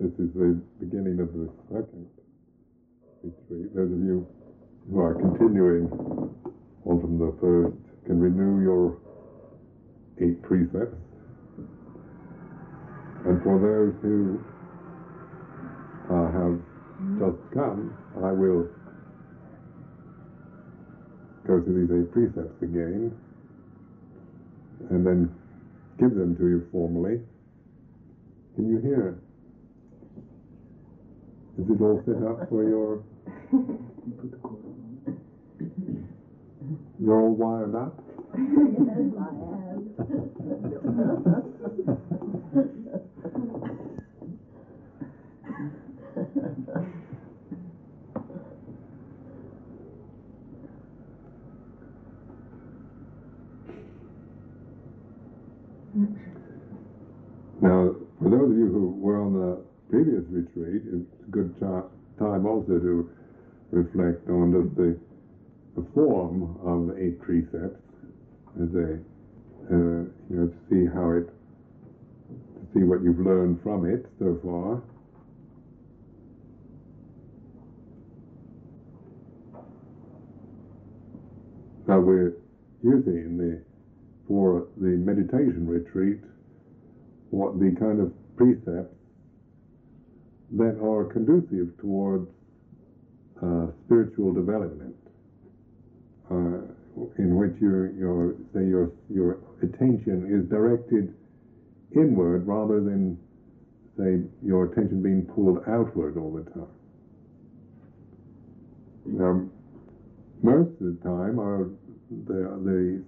this is the beginning of the second retreat. Those of you who are continuing on from the first can renew your eight precepts. And for those who uh, have just come, I will go through these eight precepts again and then give them to you formally. Can you hear? Is it all set up for your? You're all wired up? Now, for those of you who were on the previous retreat, it's a good time also to reflect on the, the form of eight precepts as a, uh, you know, to see how it, to see what you've learned from it so far. Now we're using the, for the meditation retreat, what the kind of precepts that are conducive towards uh, spiritual development, uh, in which your your say your your attention is directed inward rather than say your attention being pulled outward all the time. Now, most of the time, our the the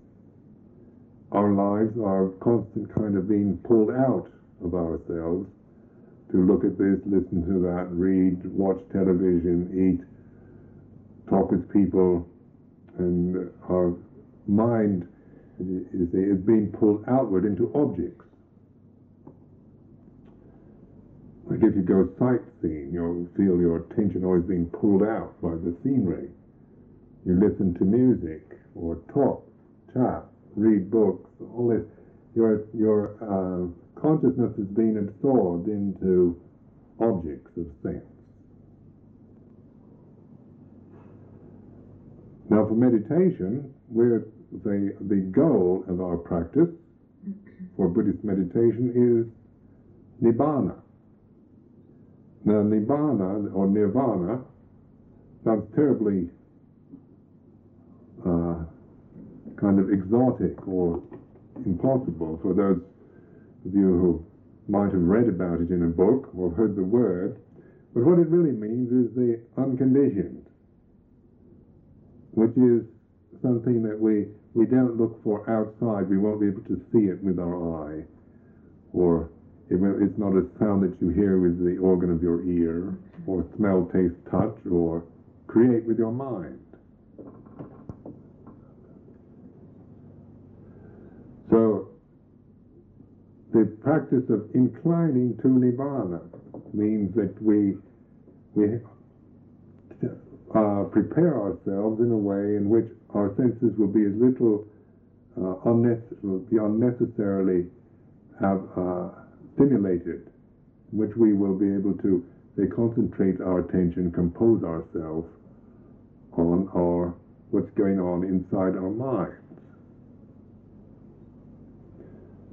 our lives are constant kind of being pulled out of ourselves to look at this, listen to that, read, watch television, eat, talk with people, and our mind is, is being pulled outward into objects. Like if you go sightseeing, you'll feel your attention always being pulled out by the scenery. You listen to music or talk, chat, read books, all this, your your uh, consciousness is being absorbed into objects of sense. Now, for meditation, we're the the goal of our practice for Buddhist meditation is nibbana. Now, nibbana or nirvana sounds terribly uh, kind of exotic or impossible for those of you who might have read about it in a book or heard the word. But what it really means is the unconditioned, which is something that we, we don't look for outside. We won't be able to see it with our eye. Or it, it's not a sound that you hear with the organ of your ear, or smell, taste, touch, or create with your mind. So, the practice of inclining to nirvana means that we we uh, prepare ourselves in a way in which our senses will be as little uh, will be unnecessarily have uh, stimulated, in which we will be able to concentrate our attention, compose ourselves on our what's going on inside our mind.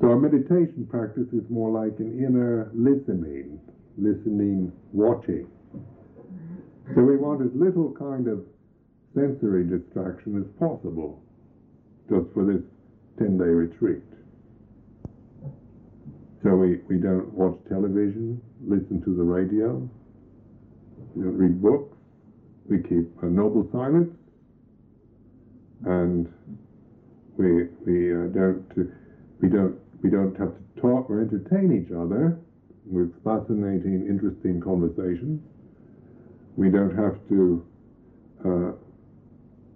So our meditation practice is more like an inner listening, listening, watching. So we want as little kind of sensory distraction as possible just for this 10 day retreat. So we, we don't watch television, listen to the radio, we don't read books, we keep a noble silence, and we, we uh, don't we don't we don't have to talk or entertain each other with fascinating, interesting conversations. We don't have to uh,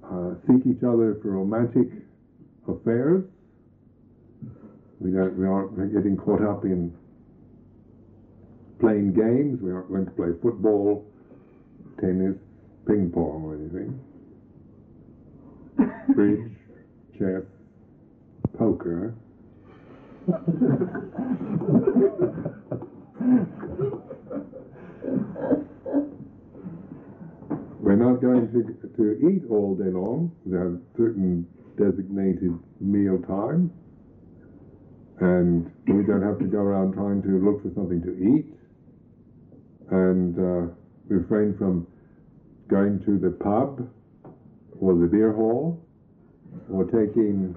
uh, seek each other for romantic affairs. We don't. We aren't getting caught up in playing games. We aren't going to play football, tennis, ping pong, or anything. Bridge, chess, poker. We're not going to, to eat all day long. There are certain designated meal time. And we don't have to go around trying to look for something to eat. And uh, refrain from going to the pub or the beer hall or taking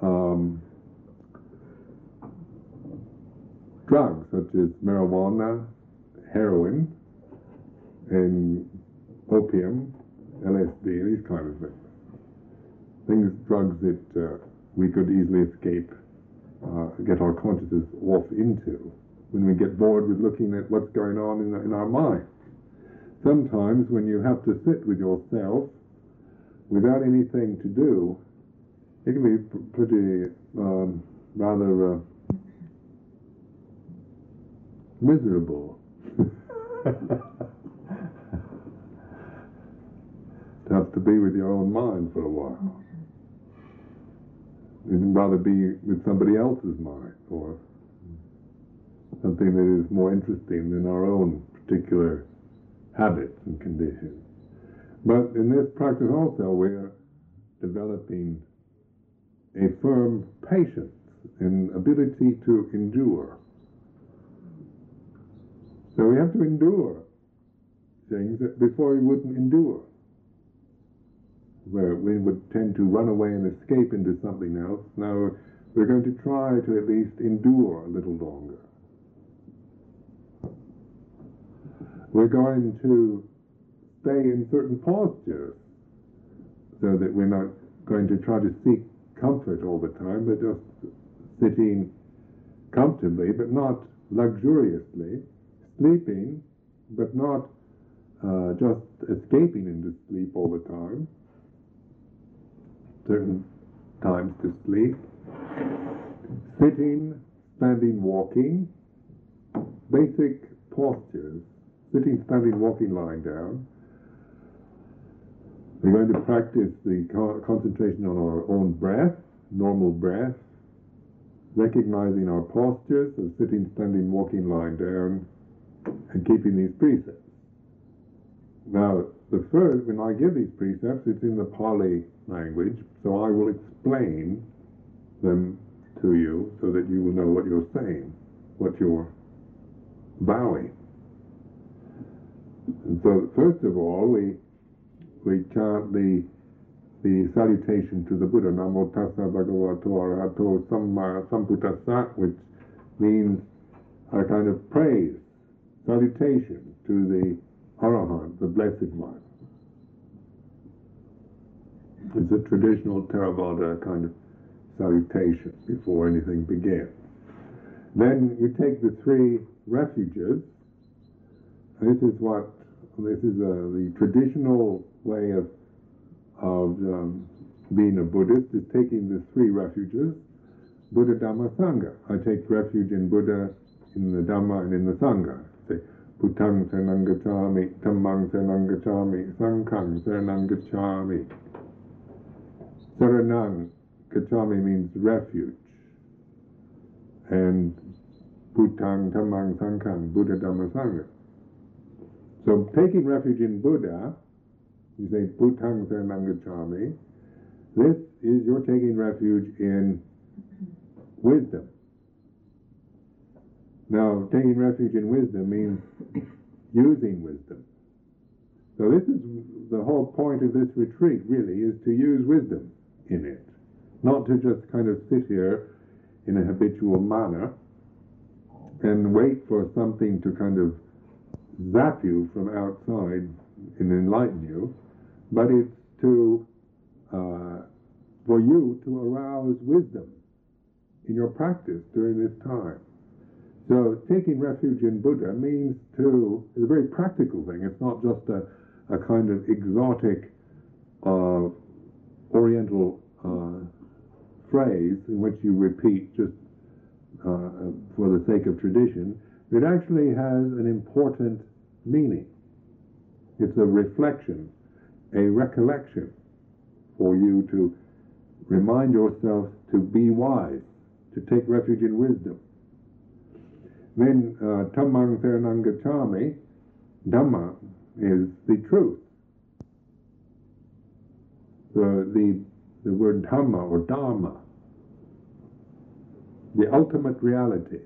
um, drugs such as marijuana, heroin, and opium, LSD, these kind of things. Things, drugs that uh, we could easily escape, uh, get our consciousness off into when we get bored with looking at what's going on in, in our mind. Sometimes when you have to sit with yourself without anything to do, it can be pr- pretty um, rather uh, miserable. to have to be with your own mind for a while. You'd rather be with somebody else's mind or something that is more interesting than our own particular habits and conditions. But in this practice also, we're developing a firm patience and ability to endure. So we have to endure things that before we wouldn't endure. Where we would tend to run away and escape into something else. Now we're going to try to at least endure a little longer. We're going to stay in certain postures so that we're not going to try to seek comfort all the time, but just sitting comfortably, but not luxuriously, sleeping, but not uh, just escaping into sleep all the time. Certain times to sleep. Sitting, standing, walking. Basic postures. Sitting, standing, walking, lying down. We're going to practice the concentration on our own breath, normal breath, recognizing our postures of sitting, standing, walking, lying down, and keeping these precepts. Now, the first, when I give these precepts, it's in the Pali language, so I will explain them to you so that you will know what you're saying, what you're vowing. And so, first of all, we we chant the the salutation to the Buddha, Namo Tassa Bhagavato Arahato Samma which means a kind of praise, salutation to the Arahant, the Blessed One. It's a traditional Theravada kind of salutation before anything begins. Then you take the three refuges. This is what this is uh, the traditional way of of um, being a Buddhist is taking the three refuges, Buddha, Dhamma, Sangha. I take refuge in Buddha, in the Dhamma, and in the Sangha. Saranang Gacchami, Dhammang Saranang Gacchami, Sanghang Saranang Gacchami. Means refuge. And Buddhang, Dhammang, Sanghang, Buddha, Dhamma, Sangha. So taking refuge in Buddha, you say Buddhang Saranang This is you're taking refuge in wisdom. Now, taking refuge in wisdom means using wisdom. So this is the whole point of this retreat, really, is to use wisdom in it, not to just kind of sit here in a habitual manner and wait for something to kind of zap you from outside and enlighten you, but it's to uh, for you to arouse wisdom in your practice during this time. So taking refuge in Buddha means to it's a very practical thing. It's not just a, a kind of exotic uh, Oriental uh, phrase in which you repeat just uh, for the sake of tradition. It actually has an important meaning. It's a reflection, a recollection for you to remind yourself to be wise, to take refuge in wisdom. Then uh, Dhammang Saranang Dhamma is the truth. the, the, the word Dhamma or Dharma, the ultimate reality.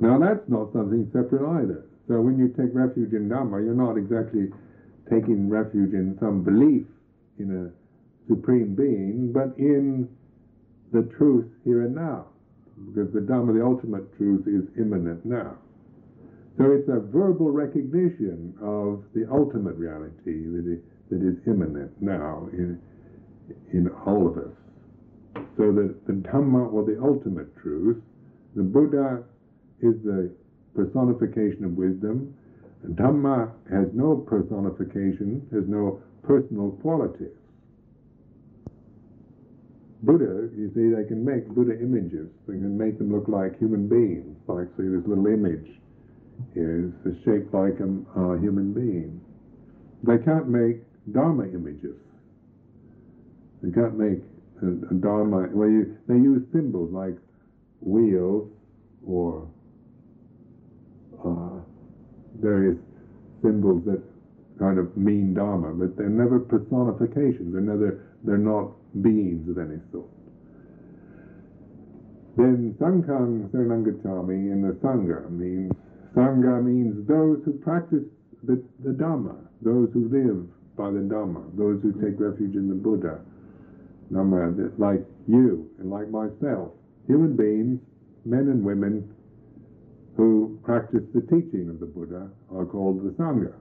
Now that's not something separate either. So when you take refuge in Dhamma, you're not exactly taking refuge in some belief in a supreme being, but in the truth here and now. Because the Dhamma, the ultimate truth, is immanent now. So it's a verbal recognition of the ultimate reality that is, that is immanent now in, in all of us. So that the Dhamma, or the ultimate truth, the Buddha is the personification of wisdom, Dhamma has no personification, has no personal qualities. Buddha, you see, they can make Buddha images. They can make them look like human beings. Like, see, this little image is shaped like a, human being. They can't make Dharma images. They can't make a, a Dharma. Well, you, they use symbols like wheels or uh, various symbols that kind of mean Dharma, but they're never personifications. They're never. They're not beings of any sort. Then Sanghang Saranang Gacchami in the Sangha means Sangha means those who practice the, the Dhamma, those who live by the Dhamma, those who take refuge in the Buddha. Dhamma, like you and like myself, human beings, men and women who practice the teaching of the Buddha are called the Sangha.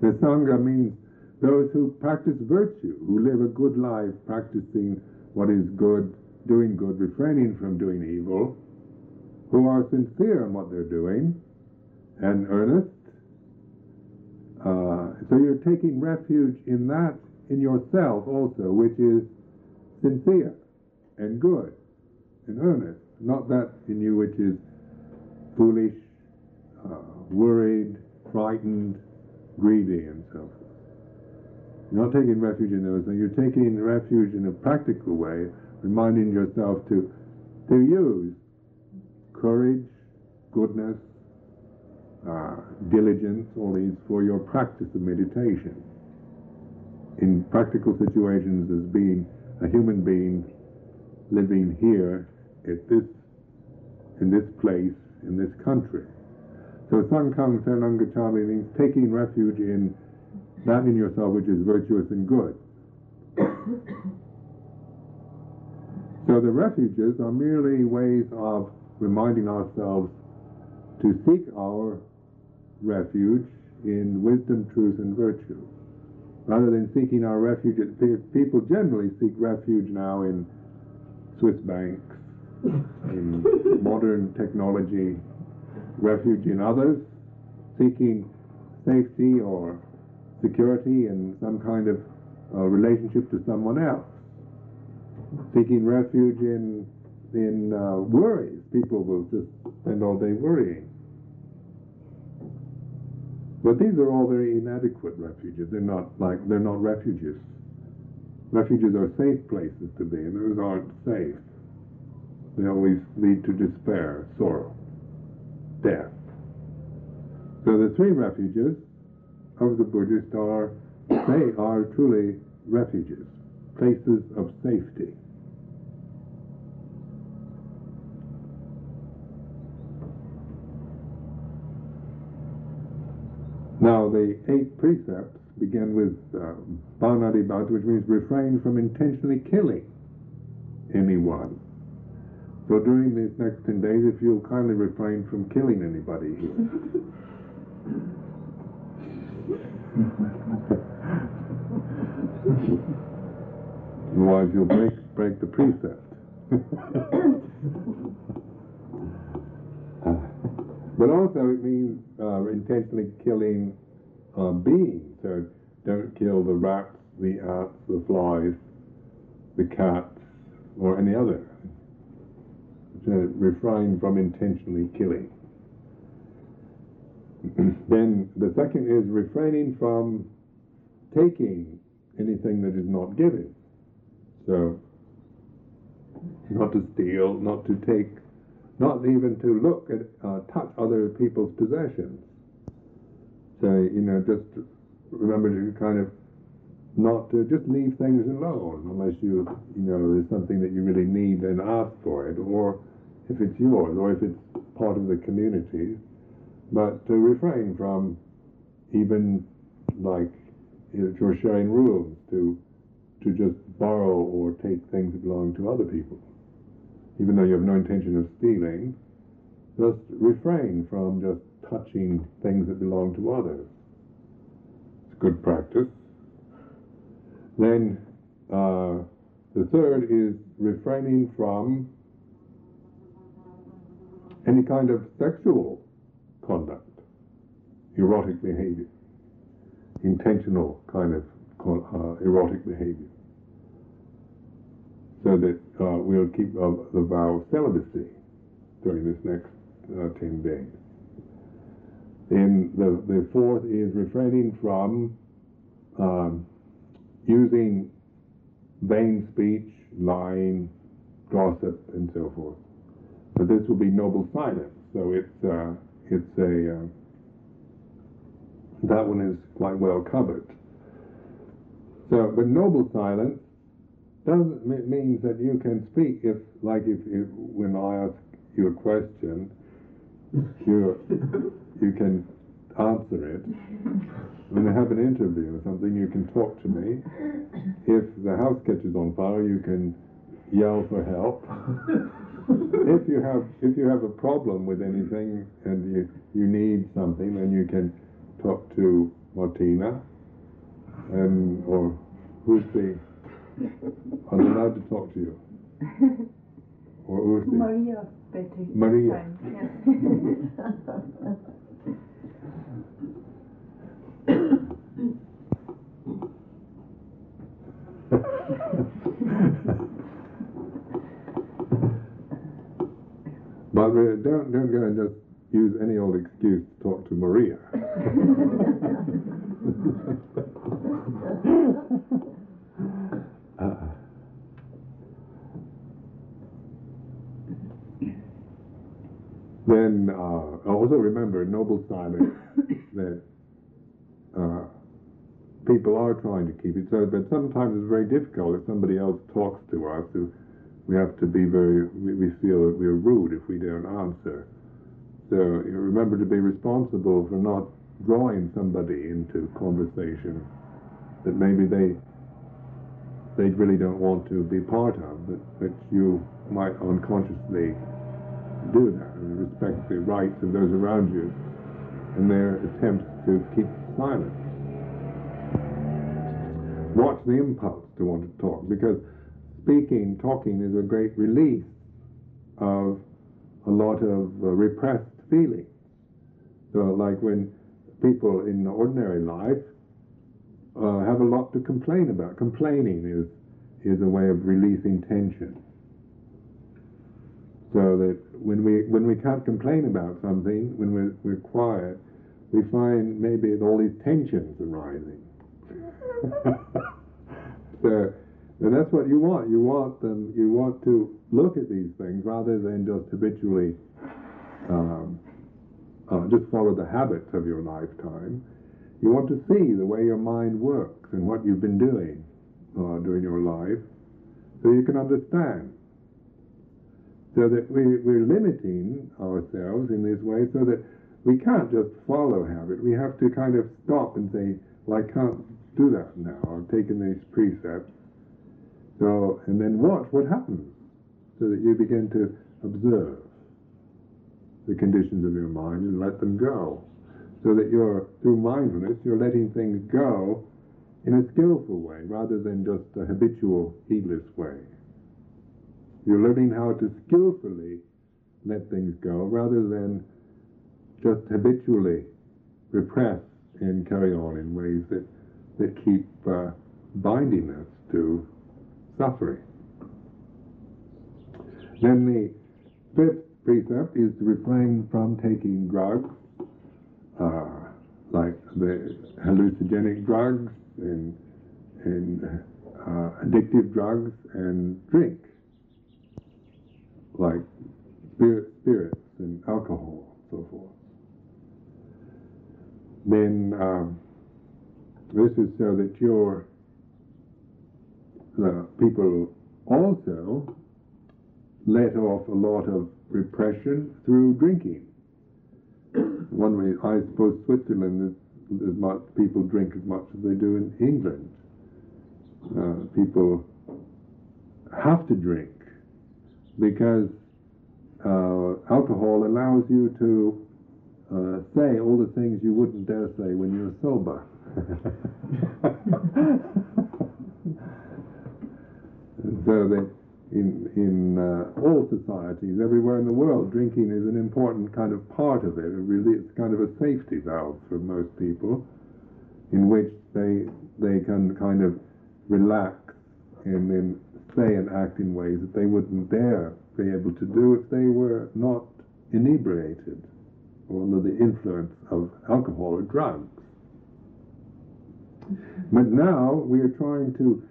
The Sangha means those who practice virtue, who live a good life, practicing what is good, doing good, refraining from doing evil, who are sincere in what they're doing and earnest. Uh, so you're taking refuge in that, in yourself also, which is sincere and good and earnest, not that in you which is foolish, uh, worried, frightened, greedy, and so forth. You're not taking refuge in those things. You're taking refuge in a practical way, reminding yourself to to use courage, goodness, uh, diligence, all these for your practice of meditation. In practical situations, as being a human being living here at this in this place in this country. So Sanghang Saranang Gacchami means taking refuge in that in yourself which is virtuous and good. so the refuges are merely ways of reminding ourselves to seek our refuge in wisdom, truth, and virtue. Rather than seeking our refuge, people generally seek refuge now in Swiss banks, in modern technology, refuge in others, seeking safety or security and some kind of uh, relationship to someone else. Seeking refuge in in uh, worries. People will just spend all day worrying. But these are all very inadequate refuges. They're not like they're not refuges. Refuges are safe places to be, and those aren't safe. They always lead to despair, sorrow, death. So the three refuges of the Buddhist are, they are truly refuges, places of safety. Now, the eight precepts begin with uh, Panatipata, which means refrain from intentionally killing anyone. So during these next 10 days, if you'll kindly refrain from killing anybody here. Otherwise, you'll break break the precept. but also, it means uh, intentionally killing uh, beings. So, don't kill the rats, the ants, the flies, the cats, or any other. So, refrain from intentionally killing. Then the second is refraining from taking anything that is not given. So, not to steal, not to take, not even to look at, uh, touch other people's possessions. So, you know, just remember to kind of not to just leave things alone unless you you know there's something that you really need and ask for it, or if it's yours, or if it's part of the community. But to refrain from even like if you're sharing rooms to to just borrow or take things that belong to other people, even though you have no intention of stealing. Just refrain from just touching things that belong to others. It's good practice. Then uh, the third is refraining from any kind of sexual conduct, erotic behavior, intentional kind of uh, erotic behavior. So that uh, we'll keep uh, the vow of celibacy during this next uh, 10 days. Then the, the fourth is refraining from um, using vain speech, lying, gossip, and so forth. But this will be noble silence. So it's uh, it's a uh, that one is quite well covered. So, but noble silence doesn't m- means that you can speak if, like, if, if when I ask you a question, you you can answer it. When I have an interview or something, you can talk to me. If the house catches on fire, you can yell for help. if you have if you have a problem with anything and you you need something, then you can talk to Martina and or who's the I'm allowed to talk to you. Or who's the Maria Betty. Maria. Yes. But don't don't go and just use any old excuse to talk to Maria. Uh, then uh, also remember in noble silence that uh, people are trying to keep it so, but sometimes it's very difficult if somebody else talks to us. We have to be very, we, feel that we're rude if we don't answer. So remember to be responsible for not drawing somebody into conversation that maybe they they really don't want to be part of, but, but you might unconsciously do that and respect the rights of those around you and their attempts to keep silent. Watch the impulse to want to talk because speaking, talking is a great release of a lot of uh, repressed feelings. So, like when people in ordinary life uh, have a lot to complain about. Complaining is is a way of releasing tension. So that when we when we can't complain about something, when we're, we're quiet, we find maybe all these tensions are rising. so, and that's what you want. You want them. You want to look at these things rather than just habitually um, uh, just follow the habits of your lifetime. You want to see the way your mind works and what you've been doing uh, during your life, so you can understand. So that we, we're limiting ourselves in this way, so that we can't just follow habit. We have to kind of stop and say, "Well, I can't do that now. I've taken these precepts." So, and then watch what happens, so that you begin to observe the conditions of your mind and let them go. So that you're, through mindfulness, you're letting things go in a skillful way rather than just a habitual, heedless way. You're learning how to skillfully let things go rather than just habitually repress and carry on in ways that, that keep uh, binding us to suffering. Then the fifth precept is to refrain from taking drugs, uh, like the hallucinogenic drugs and, and uh, addictive drugs and drink, like spirit, spirits and alcohol, and so forth. Then um, this is so that your the people also let off a lot of repression through drinking. One way, I suppose Switzerland is as much people drink as much as they do in England. Uh, people have to drink because uh, alcohol allows you to uh, say all the things you wouldn't dare say when you're sober. so that in in uh, all societies, everywhere in the world, drinking is an important kind of part of it. It really, it's kind of a safety valve for most people, in which they they can kind of relax and then say and act in ways that they wouldn't dare be able to do if they were not inebriated or under the influence of alcohol or drugs. But now we are trying to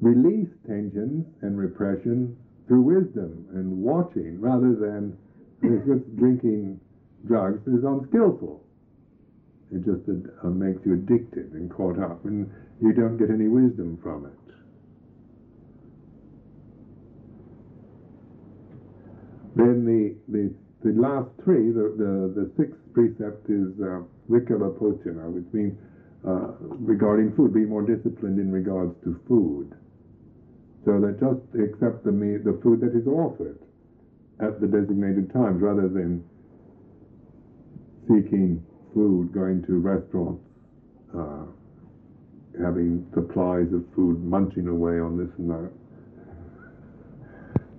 release tensions and repression through wisdom and watching rather than just drinking drugs is unskillful. It just uh, makes you addicted and caught up, and you don't get any wisdom from it. Then the, the, the last three, the, the, the sixth precept is uh, vikala bhojana, which means uh, regarding food, be more disciplined in regards to food. So that just accept the meat, the food that is offered at the designated times, rather than seeking food, going to restaurants, uh, having supplies of food, munching away on this and that,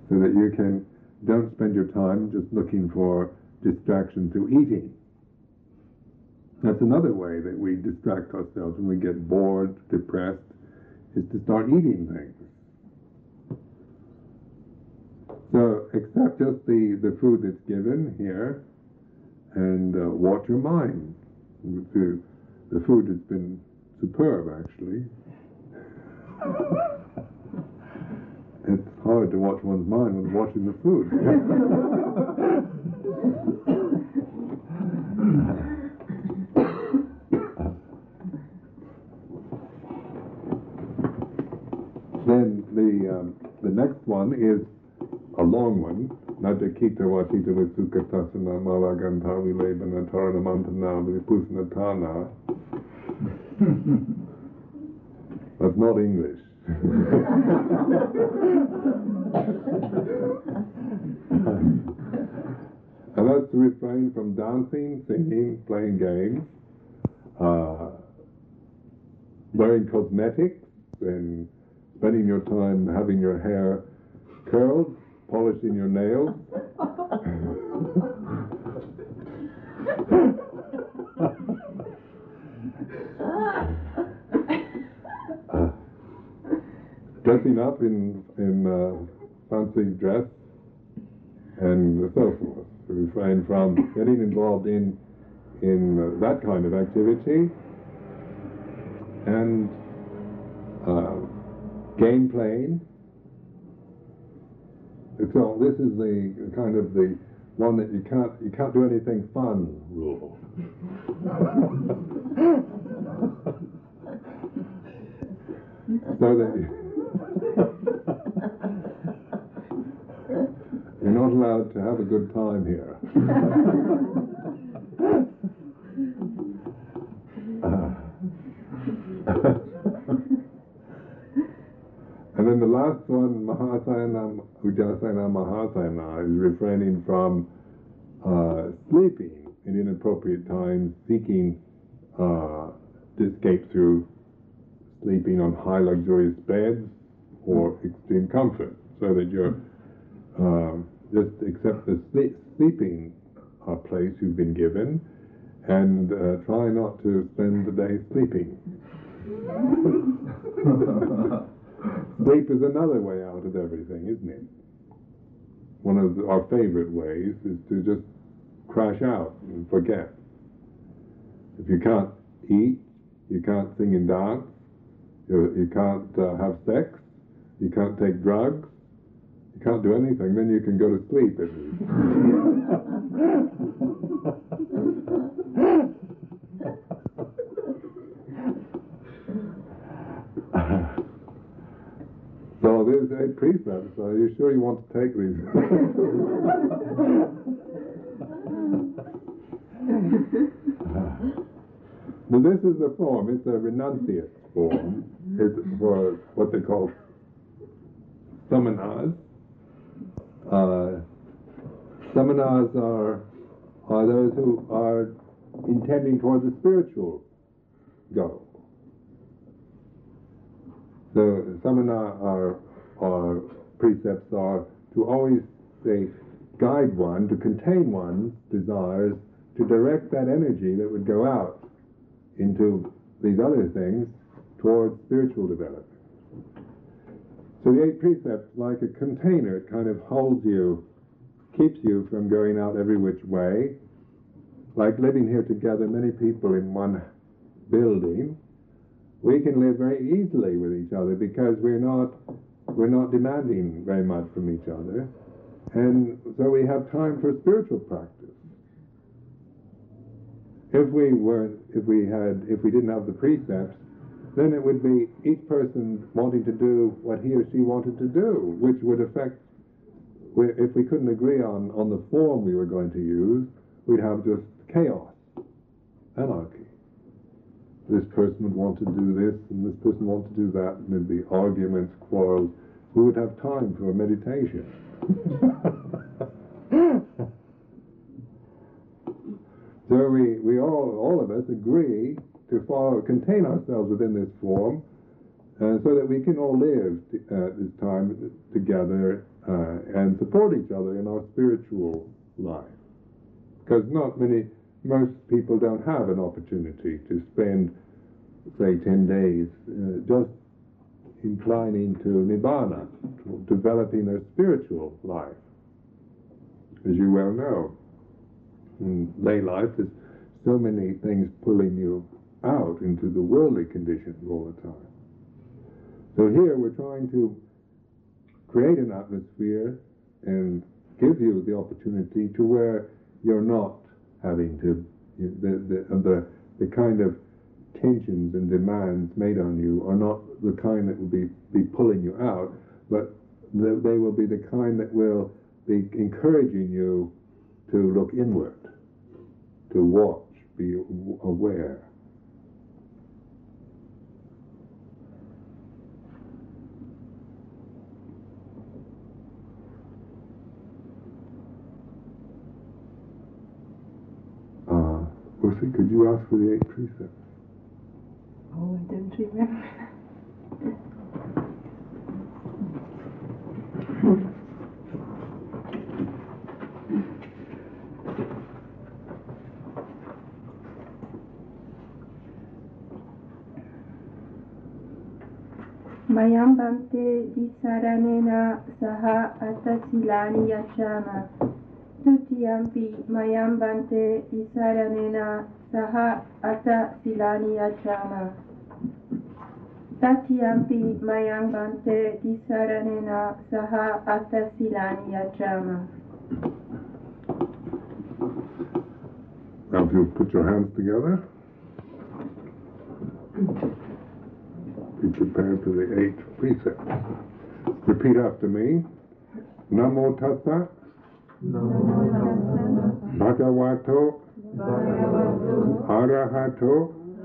so that you can don't spend your time just looking for distraction through eating. That's another way that we distract ourselves when we get bored, depressed, is to start eating things. So except just the, the food that's given here and uh, watch your mind. The, the food has been superb, actually. it's hard to watch one's mind when watching the food. then the um, the next one is a long one. Najakita Watita Vitsukatasana Malaganta Vilebana Taranamantana Vipusnatana. That's not English. and that's to refrain from dancing, singing, playing games, uh, wearing cosmetics, and spending your time having your hair curled, polishing your nails. uh, dressing up in in uh, fancy dress and so forth. Refrain from getting involved in in uh, that kind of activity and uh, game playing. So this is the kind of the one that you can't you can't do anything fun rule. so that you, you're not allowed to have a good time here. and then the last one, Mahasayana, Uccasayana Mahasayana, is refraining from uh, sleeping in inappropriate times, seeking uh, to escape through sleeping on high luxurious beds or extreme comfort, so that you're um, just accept the sleep, sleeping uh, place you've been given and uh, try not to spend the day sleeping. Sleep is another way out of everything, isn't it? One of our favorite ways is to just crash out and forget. If you can't eat, you can't sing and dance, you, you can't uh, have sex, you can't take drugs, you can't do anything, then you can go to sleep these eight precepts. Are you sure you want to take these? Now this is the form. It's a renunciate form. It's for what they call samanas. Uh, samanas are are those who are intending towards a spiritual goal. So samana are, are precepts are to always say guide one, to contain one's desires, to direct that energy that would go out into these other things towards spiritual development. So the eight precepts, like a container, it kind of holds you, keeps you from going out every which way. Like living here together, many people in one building, we can live very easily with each other because we're not we're not demanding very much from each other, and so we have time for spiritual practice. If we weren't, if we had, if we didn't have the precepts, then it would be each person wanting to do what he or she wanted to do, which would affect. If we couldn't agree on on the form we were going to use, we'd have just chaos, anarchy. This person would want to do this, and this person would want to do that, and there'd be arguments, quarrels. We would have time for meditation. so we, we all, all of us agree to follow, contain ourselves within this form, uh, so that we can all live t- uh, this time together uh, and support each other in our spiritual life. Because not many, most people don't have an opportunity to spend, say, 10 days uh, just inclining to nibbana, to developing their spiritual life. As you well know, in lay life, there's so many things pulling you out into the worldly conditions all the time. So here we're trying to create an atmosphere and give you the opportunity to where you're not having to the the the, the kind of tensions and demands made on you are not the kind that will be, be pulling you out, but the, they will be the kind that will be encouraging you to look inward, to watch, be aware. Uh, could you ask for the eight precepts? Oh, I don't remember. Mayam bhante tisaranena saha atasilani yachama. Dutiyampi mayam bhante tisaranena saha atasilani yachama. Tatyampi mayam bhante tisaranena saha atasilani yachama. Now, if you put your hands together, be prepared for the eight precepts. Repeat after me. Namo tassa Namo bhagavato arahato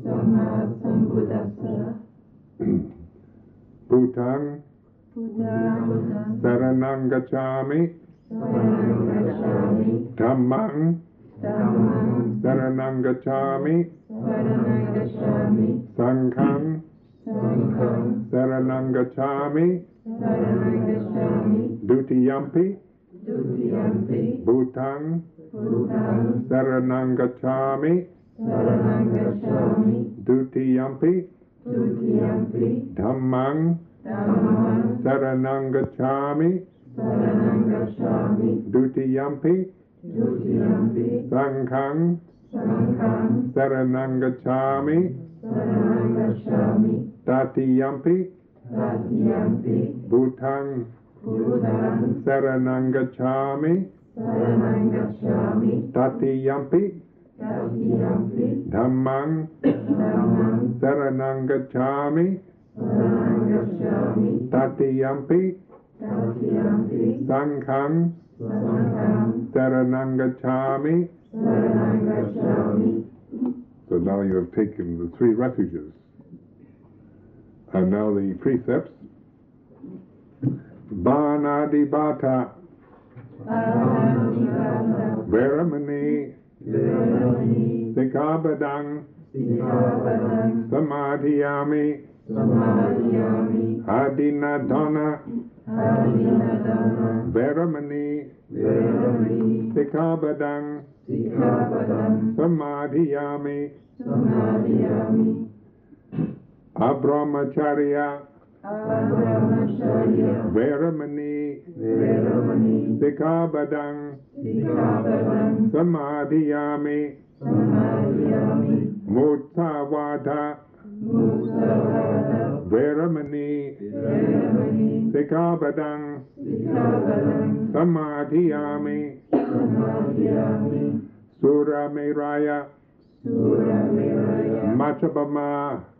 gacchami dutiyampi Buddhang. Saranang gacchami. Dutiyampi dhammang saranang gacchami. Saranam gacchami. Dutiyampi. Dutiyampi. Sanghang Sangham. Saranang Gacchami Saranam gacchami. Tatiyampi Tatiyampi. Buddhang Buddham. Saranang Gacchami Saranam gacchami. Tatiyampi Tatiyampi. Dhammang Dhammam. Saranang Gacchami Saranam gacchami. Tatiyampi Tatiyampi. Sanghang Sangham. Saranang Gacchami Saranam gacchami. So now you have taken the three refuges. And now the precepts. Panatipata Paramita. Veramani Sikabadang. Samadhiyami Samadhiyami. Adinadana. Veramani. Sikabadang. Samadhiyami Samadhiyami. Abrahmacharya Abramacharya. Veramani Veramani. Sikabadang Sikhabadam. Samadhiyami Samadhiyami. Mutsavada Musavada. Veramani Veramani. Sikabadang Sikhabadam. Samadhiyami Samadhiyami. Suramiraya Suramiraya. Machabama Machamama. Tatana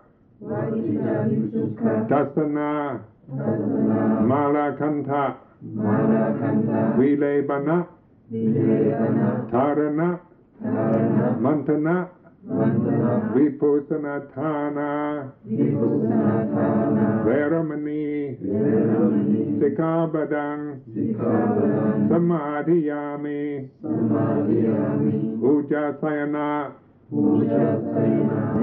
Sikabadang Sikhabadam. Samadhiyami Samadhiyami. Vikala Bhojana Vikalavochana. Veramani Veramani. Sikabadang Sikhabadam. Samadhiyami Samadhiyami. Najakita Nachakita. Watita Vitsuka Vatita Visuka. Dasana Tasana. Malakanta Malakanta. Vilebana Vilevana. Tarana Tarana. Mantana Mantana. Vipusanatana Vipusanatana. Veramani Veramani. Sikabadang Sikhabadam. Samadhiyami Samadhiyami. Uccasayana Uccasayana. Mahasayana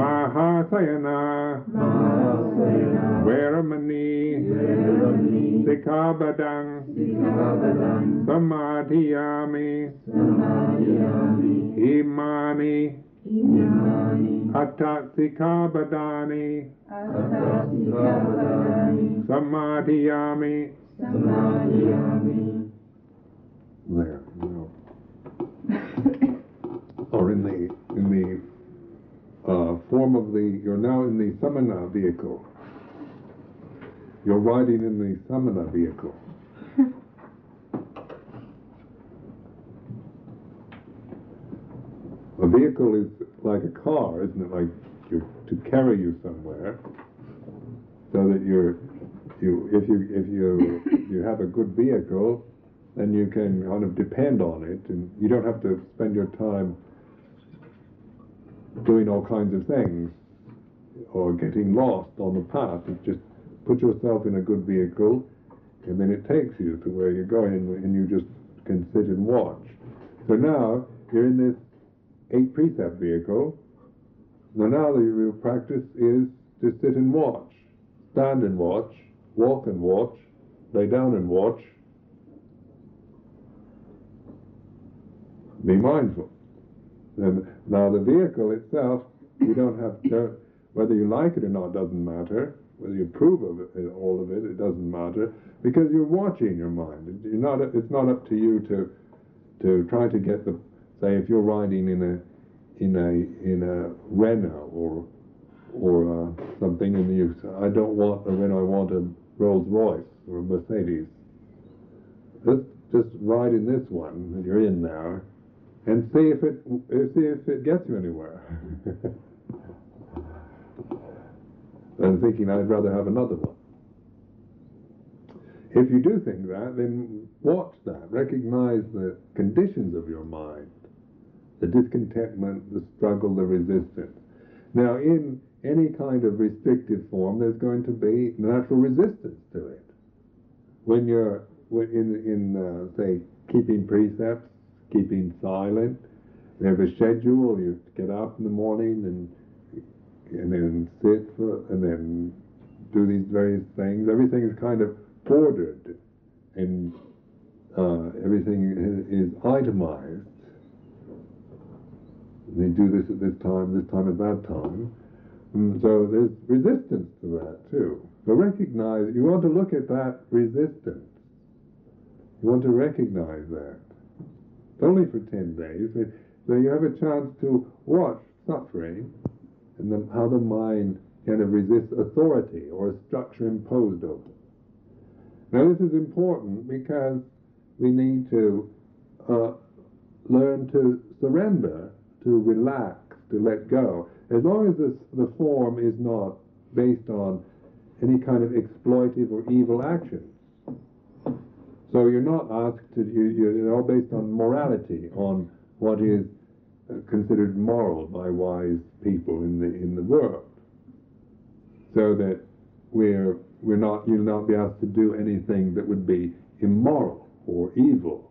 Mahasayana. Veramani Veramani. Sikabadang Sikhabadam. Samadhiyami Samadhiyami. Imani Imani. Atta Sikabadani Atta Sikhabadami. Samadhiyami Samadhiyami. There, no. Or in the, in the, uh, form of the, you're now in the samana vehicle. You're riding in the samana vehicle. A vehicle is like a car, isn't it? Like you, to carry you somewhere, so that you're, you, if you, if you, you have a good vehicle, then you can kind of depend on it, and you don't have to spend your time doing all kinds of things or getting lost on the path. You just put yourself in a good vehicle, and then it takes you to where you're going, and you just can sit and watch. So now you're in this eight precept vehicle. So now the real practice is to sit and watch, stand and watch, walk and watch, lay down and watch. Be mindful. And now the vehicle itself, you don't have to, whether you like it or not doesn't matter. Whether you approve of it, all of it, it doesn't matter because you're watching your mind. You're not. It's not up to you to to try to get the. Say if you're riding in a in a in a Renault or or uh, something, and you say, I don't want a Renault. I want a Rolls Royce or a Mercedes. Just just ride in this one that you're in now, and see if it see if it gets you anywhere. and thinking I'd rather have another one. If you do think that, then watch that. Recognize the conditions of your mind the discontentment, the struggle, the resistance. Now, in any kind of restrictive form, there's going to be natural resistance to it. When you're in in uh, say keeping precepts, keeping silent. We have a schedule. You get up in the morning and and then sit for, and then do these various things. Everything is kind of ordered, and uh, everything is itemized. They do this at this time, this time at that time. And so there's resistance to that too. So recognize, you want to look at that resistance. You want to recognize that. Only for 10 days. So you have a chance to watch suffering and the, how the mind kind of resists authority or a structure imposed over it. Now this is important because we need to uh, learn to surrender, to relax, to let go. As long as this, the form is not based on any kind of exploitive or evil actions. So you're not asked to, you, you're all based on morality, on what is uh, considered moral by wise people in the, in the world. So that we're, we're not, you'll not be asked to do anything that would be immoral or evil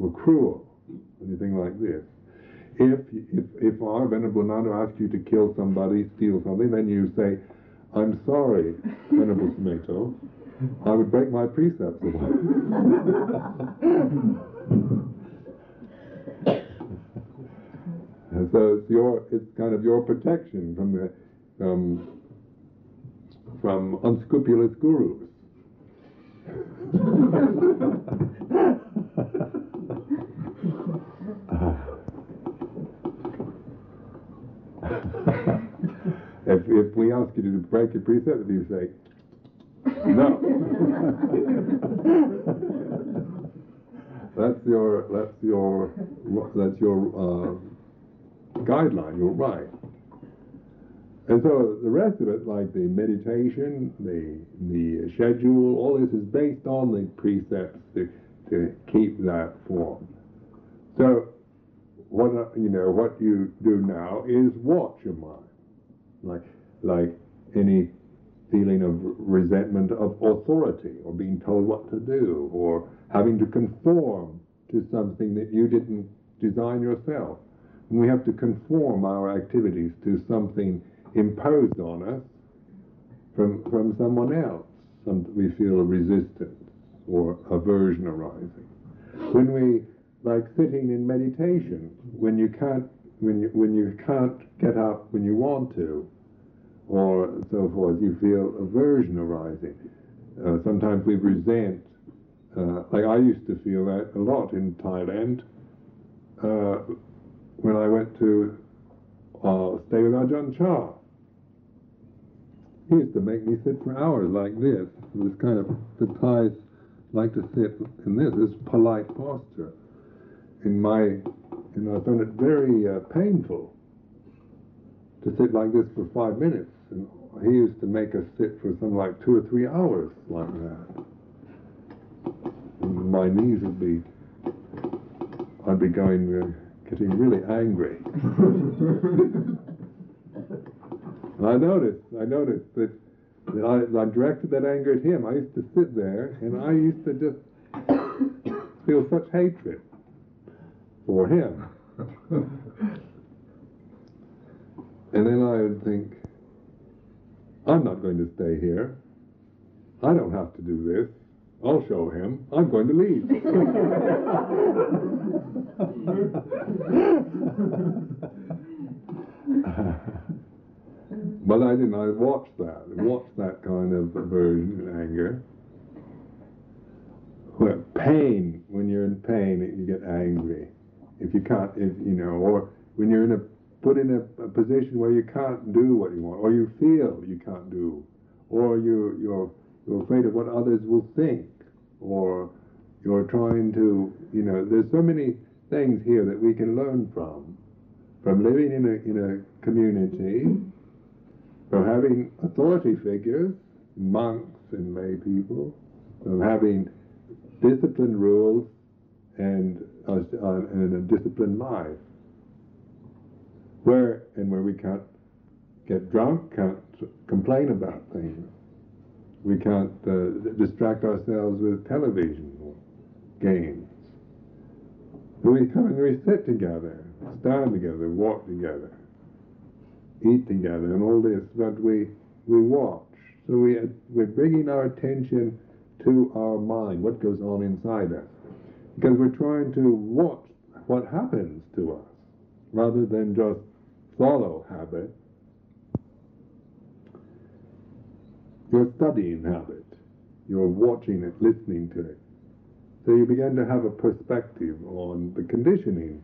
or cruel, anything like this. If, if, if our Venerable Nana asks you to kill somebody, steal something, then you say, I'm sorry, Venerable Sumedho, I would break my precepts. And so it's your, it's kind of your protection from the, um, from unscrupulous gurus. if, if we ask you to break your precepts, you say, no. that's your, that's your, that's your uh, guideline, your right. And so the rest of it, like the meditation, the the schedule, all this is based on the precepts to, to keep that form. So what uh, you know, what you do now is watch your mind, like like any feeling of resentment of authority, or being told what to do, or having to conform to something that you didn't design yourself. And we have to conform our activities to something imposed on us from, from someone else. Some, we feel a resistance or aversion arising. When we, like sitting in meditation, when you can't, when you, when you can't get up when you want to, or so forth, you feel aversion arising. Uh, sometimes we resent, uh, like I used to feel that a lot in Thailand uh, when I went to uh, stay with Ajahn Chah. He used to make me sit for hours like this. Was kind of, the Thais like to sit in this, this polite posture. In my, you know, I found it very uh, painful to sit like this for five minutes. And he used to make us sit for something like two or three hours like that. And my knees would be, I'd be going, uh, getting really angry. And I noticed, I noticed that, that I, I directed that anger at him. I used to sit there and I used to just feel such hatred for him. And then I would think, I'm not going to stay here. I don't have to do this. I'll show him. I'm going to leave. but I didn't. I watched that. Watched that kind of aversion and anger. Well, pain. When you're in pain, you get angry. If you can't, if you know, or when you're in a put in a, a position where you can't do what you want, or you feel you can't do, or you you're you're afraid of what others will think, or you're trying to, you know, there's so many things here that we can learn from, from living in a in a community, from having authority figures, monks and lay people, from having disciplined rules and uh, and a disciplined life where and where we can't get drunk, can't complain about things. We can't uh, distract ourselves with television, or games. So we come and we sit together, stand together, walk together, eat together, and all this, but we, we watch. So we, we're bringing our attention to our mind, what goes on inside us. Because we're trying to watch what happens to us rather than just follow habit. You're studying habit. You're watching it, listening to it. So you begin to have a perspective on the conditioning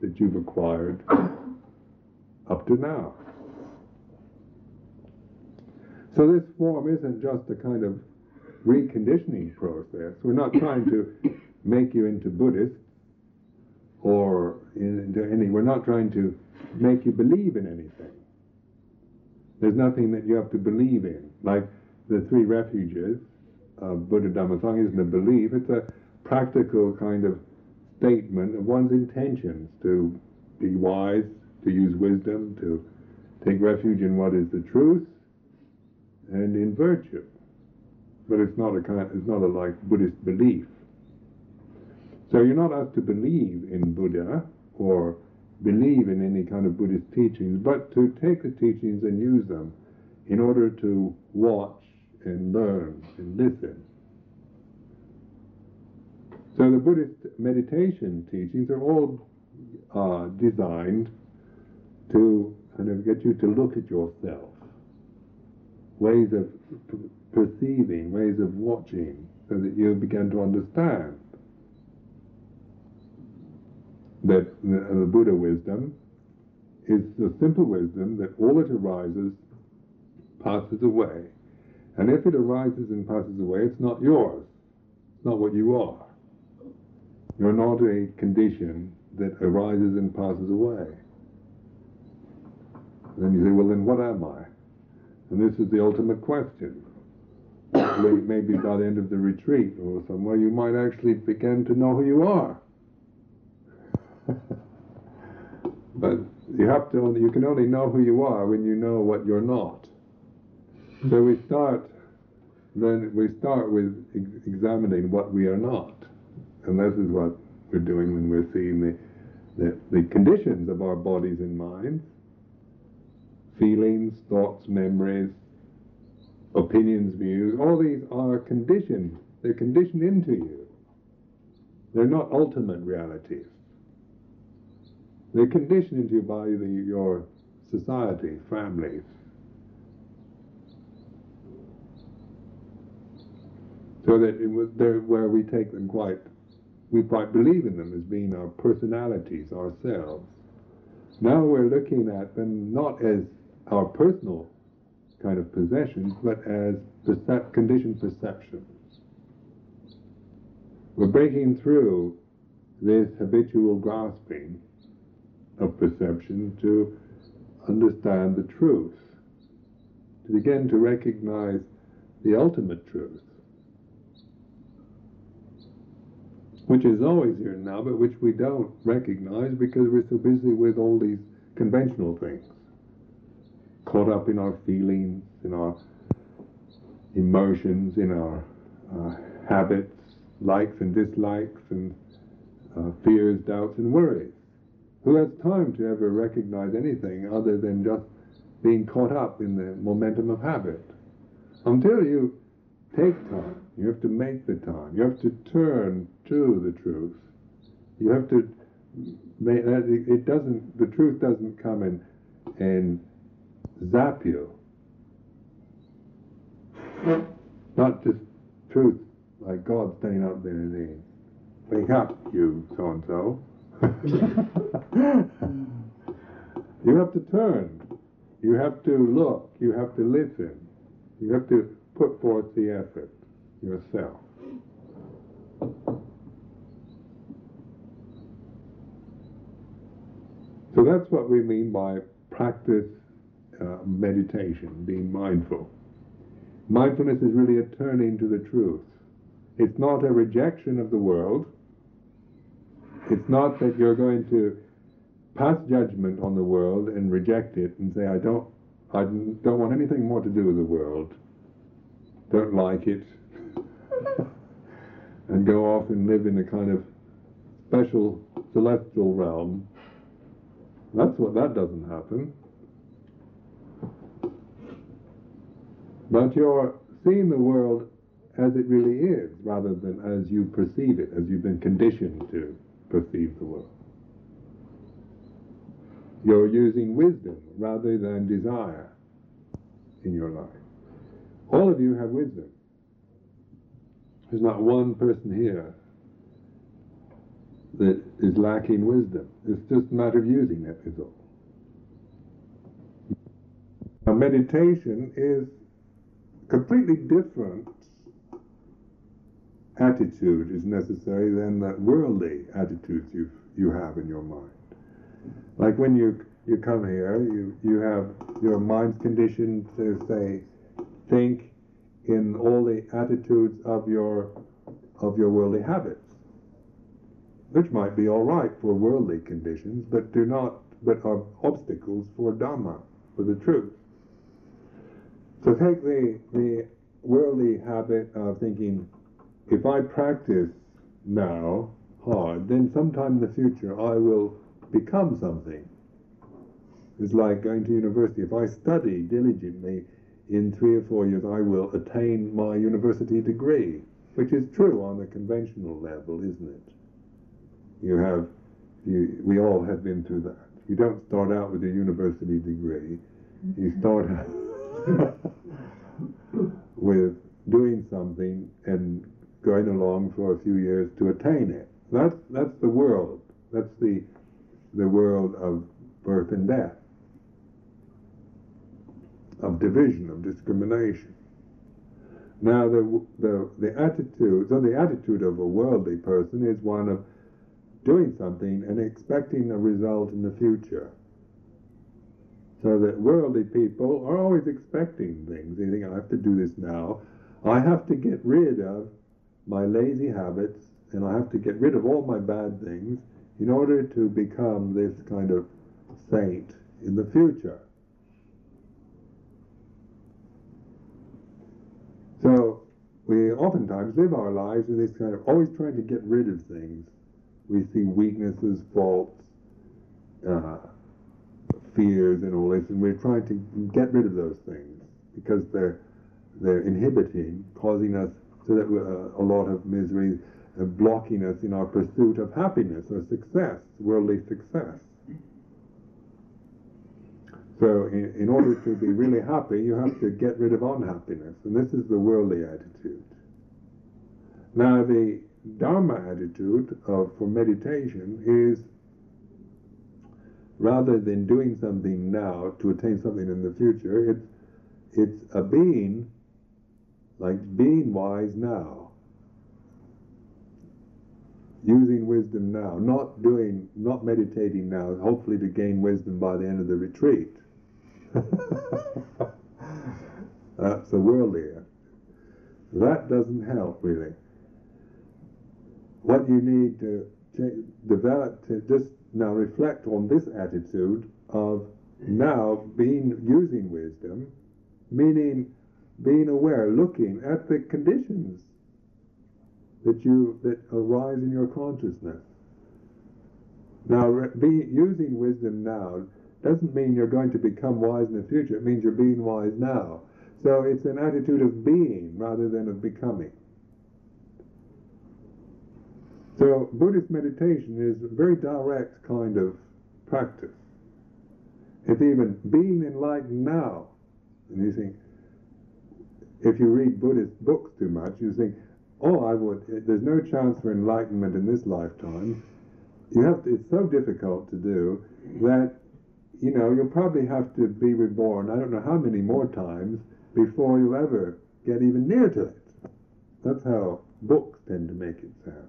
that you've acquired up to now. So this form isn't just a kind of reconditioning process. We're not trying to make you into Buddhist or into any. We're not trying to make you believe in anything. There's nothing that you have to believe in. Like the three refuges of Buddha Dhamma Sangha isn't a belief. It's a practical kind of statement of one's intentions to be wise, to use wisdom, to take refuge in what is the truth, and in virtue. But it's not a kind. It's not a like Buddhist belief. So you're not asked to believe in Buddha or believe in any kind of Buddhist teachings, but to take the teachings and use them in order to watch and learn and listen. So the Buddhist meditation teachings are all uh, designed to kind of get you to look at yourself, ways of perceiving, ways of watching, so that you begin to understand that the, the Buddha wisdom is the simple wisdom that all that arises passes away. And if it arises and passes away, it's not yours. It's not what you are. You're not a condition that arises and passes away. then you say, well, then what am I? And this is the ultimate question. Maybe by the end of the retreat or somewhere, you might actually begin to know who you are. but you have to only, you can only know who you are when you know what you're not. Hmm. So we start then we start with ex- examining what we are not, and this is what we're doing when we're seeing the, the the conditions of our bodies and minds, feelings, thoughts, memories, opinions, views. All these are conditioned. They're conditioned into you. They're not ultimate realities. They're conditioned into you by the, your society, family. So that it where we take them quite, we quite believe in them as being our personalities, ourselves. Now we're looking at them not as our personal kind of possessions, but as percep- conditioned perceptions. We're breaking through this habitual grasping of perception to understand the truth, to begin to recognize the ultimate truth, which is always here now, but which we don't recognize because we're so busy with all these conventional things, caught up in our feelings, in our emotions, in our uh, habits, likes and dislikes, and uh, fears, doubts, and worries. Who has time to ever recognize anything other than just being caught up in the momentum of habit? Until you take time, you have to make the time, you have to turn to the truth. You have to make uh, it doesn't the truth doesn't come and and zap you. Not just truth like God standing up there and saying, Wake up, you so and so. You have to turn. You have to look. You have to listen. You have to put forth the effort yourself. So that's what we mean by practice uh, meditation, being mindful. Mindfulness is really a turning to the truth. It's not a rejection of the world. It's not that you're going to pass judgment on the world and reject it and say, I don't, I don't want anything more to do with the world. Don't like it. and go off and live in a kind of special celestial realm. That's what that doesn't happen. But you're seeing the world as it really is, rather than as you perceive it, as you've been conditioned to perceive the world. You're using wisdom rather than desire in your life. All of you have wisdom. There's not one person here that is lacking wisdom. It's just a matter of using it, is all. Now, meditation is completely different attitude is necessary than the worldly attitudes you you have in your mind. Like when you you come here, you you have your mind's conditioned to say, think in all the attitudes of your of your worldly habits, which might be all right for worldly conditions, but do not but are obstacles for Dhamma, for the truth. So take the the worldly habit of thinking, if I practice now hard, then sometime in the future I will become something. It's like going to university. If I study diligently, in three or four years I will attain my university degree, which is true on the conventional level, isn't it? You have, you, we all have been through that. You don't start out with a university degree. You start out with doing something and going along for a few years to attain it. That's that's the world. That's the the world of birth and death, of division, of discrimination. Now the the the attitude so the attitude of a worldly person is one of doing something and expecting a result in the future. So that worldly people are always expecting things. They think, I have to do this now. I have to get rid of my lazy habits and I have to get rid of all my bad things in order to become this kind of saint in the future. So we oftentimes live our lives with this kind of always trying to get rid of things. We see weaknesses, faults, uh, fears, and all this, and we're trying to get rid of those things because they're they're inhibiting, causing us so that uh, a lot of misery, uh, blocking us in our pursuit of happiness or success, worldly success. So, in, in order to be really happy, you have to get rid of unhappiness, and this is the worldly attitude. Now, the Dharma attitude of, for meditation is rather than doing something now to attain something in the future, it's it's a being like being wise now, using wisdom now, not doing, not meditating now, hopefully to gain wisdom by the end of the retreat. That's a worldly. That doesn't help really. What you need to develop to just now reflect on this attitude of now being using wisdom, meaning being aware, looking at the conditions that you that arise in your consciousness. Now, be, using wisdom now doesn't mean you're going to become wise in the future. It means you're being wise now. So it's an attitude of being rather than of becoming. So Buddhist meditation is a very direct kind of practice. It's even being enlightened now. And you think, if you read Buddhist books too much, you think, oh, I would, there's no chance for enlightenment in this lifetime. You have to, it's so difficult to do that, you know, you'll probably have to be reborn, I don't know how many more times before you'll ever get even near to it. That's how books tend to make it sound.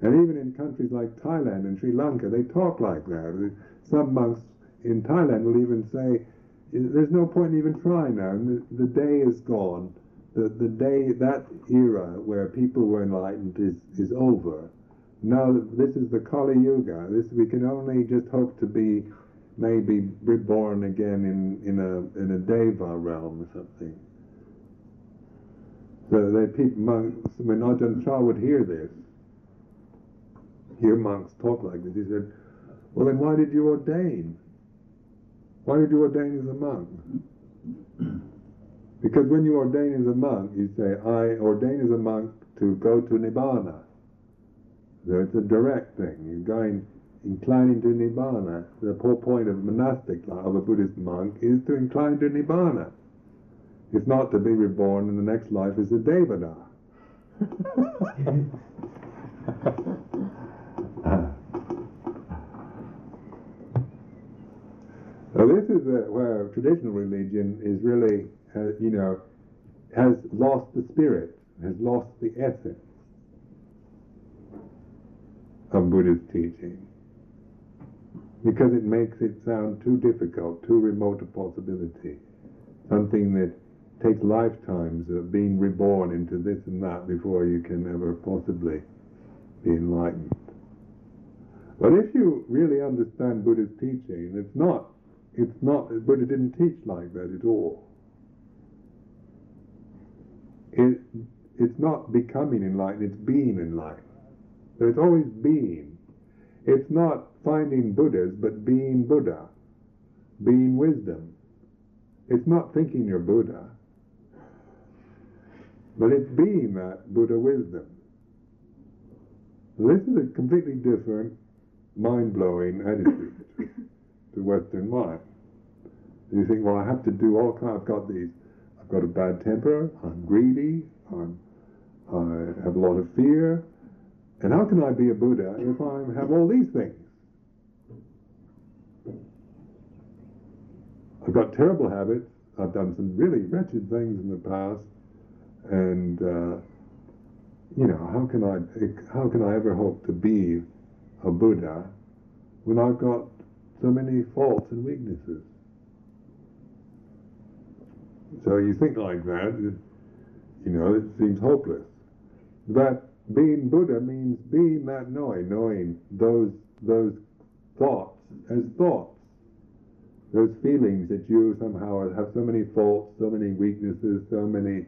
And even in countries like Thailand and Sri Lanka, they talk like that. Some monks in Thailand will even say, there's no point in even trying now. The, the day is gone. The, the day, that era where people were enlightened is, is over. Now this is the Kali Yuga. This we can only just hope to be maybe reborn again in, in a in a Deva realm or something. So they people monks when Ajahn Chah would hear this, hear monks talk like this, he said, Well then why did you ordain? Why did you ordain as a monk? Because when you ordain as a monk, you say, I ordain as a monk to go to Nibbana. So it's a direct thing. You're going, inclining to Nibbana. The whole point of monastic life, of a Buddhist monk, is to incline to Nibbana. It's not to be reborn in the next life as a Devada. this is uh, where traditional religion is really, uh, you know, has lost the spirit, has lost the essence of Buddhist teaching because it makes it sound too difficult, too remote a possibility, something that takes lifetimes of being reborn into this and that before you can ever possibly be enlightened. But if you really understand Buddha's teaching, it's not, it's not, Buddha didn't teach like that at all. It, it's not becoming enlightened, it's being enlightened. It's always being. It's not finding Buddhas, but being Buddha, being wisdom. It's not thinking you're Buddha, but it's being that Buddha wisdom. This is a completely different, mind-blowing attitude to Western mind. You think, well, I have to do all kinds. I've got these. I've got a bad temper. I'm greedy. I'm, I have a lot of fear. And how can I be a Buddha if I have all these things? I've got terrible habits. I've done some really wretched things in the past, and uh, you know how can I how can I ever hope to be a Buddha when I've got so many faults and weaknesses? So you think like that, it, you know, it seems hopeless. But being Buddha means being that knowing, knowing those those thoughts as thoughts, those feelings that you somehow have so many faults, so many weaknesses, so many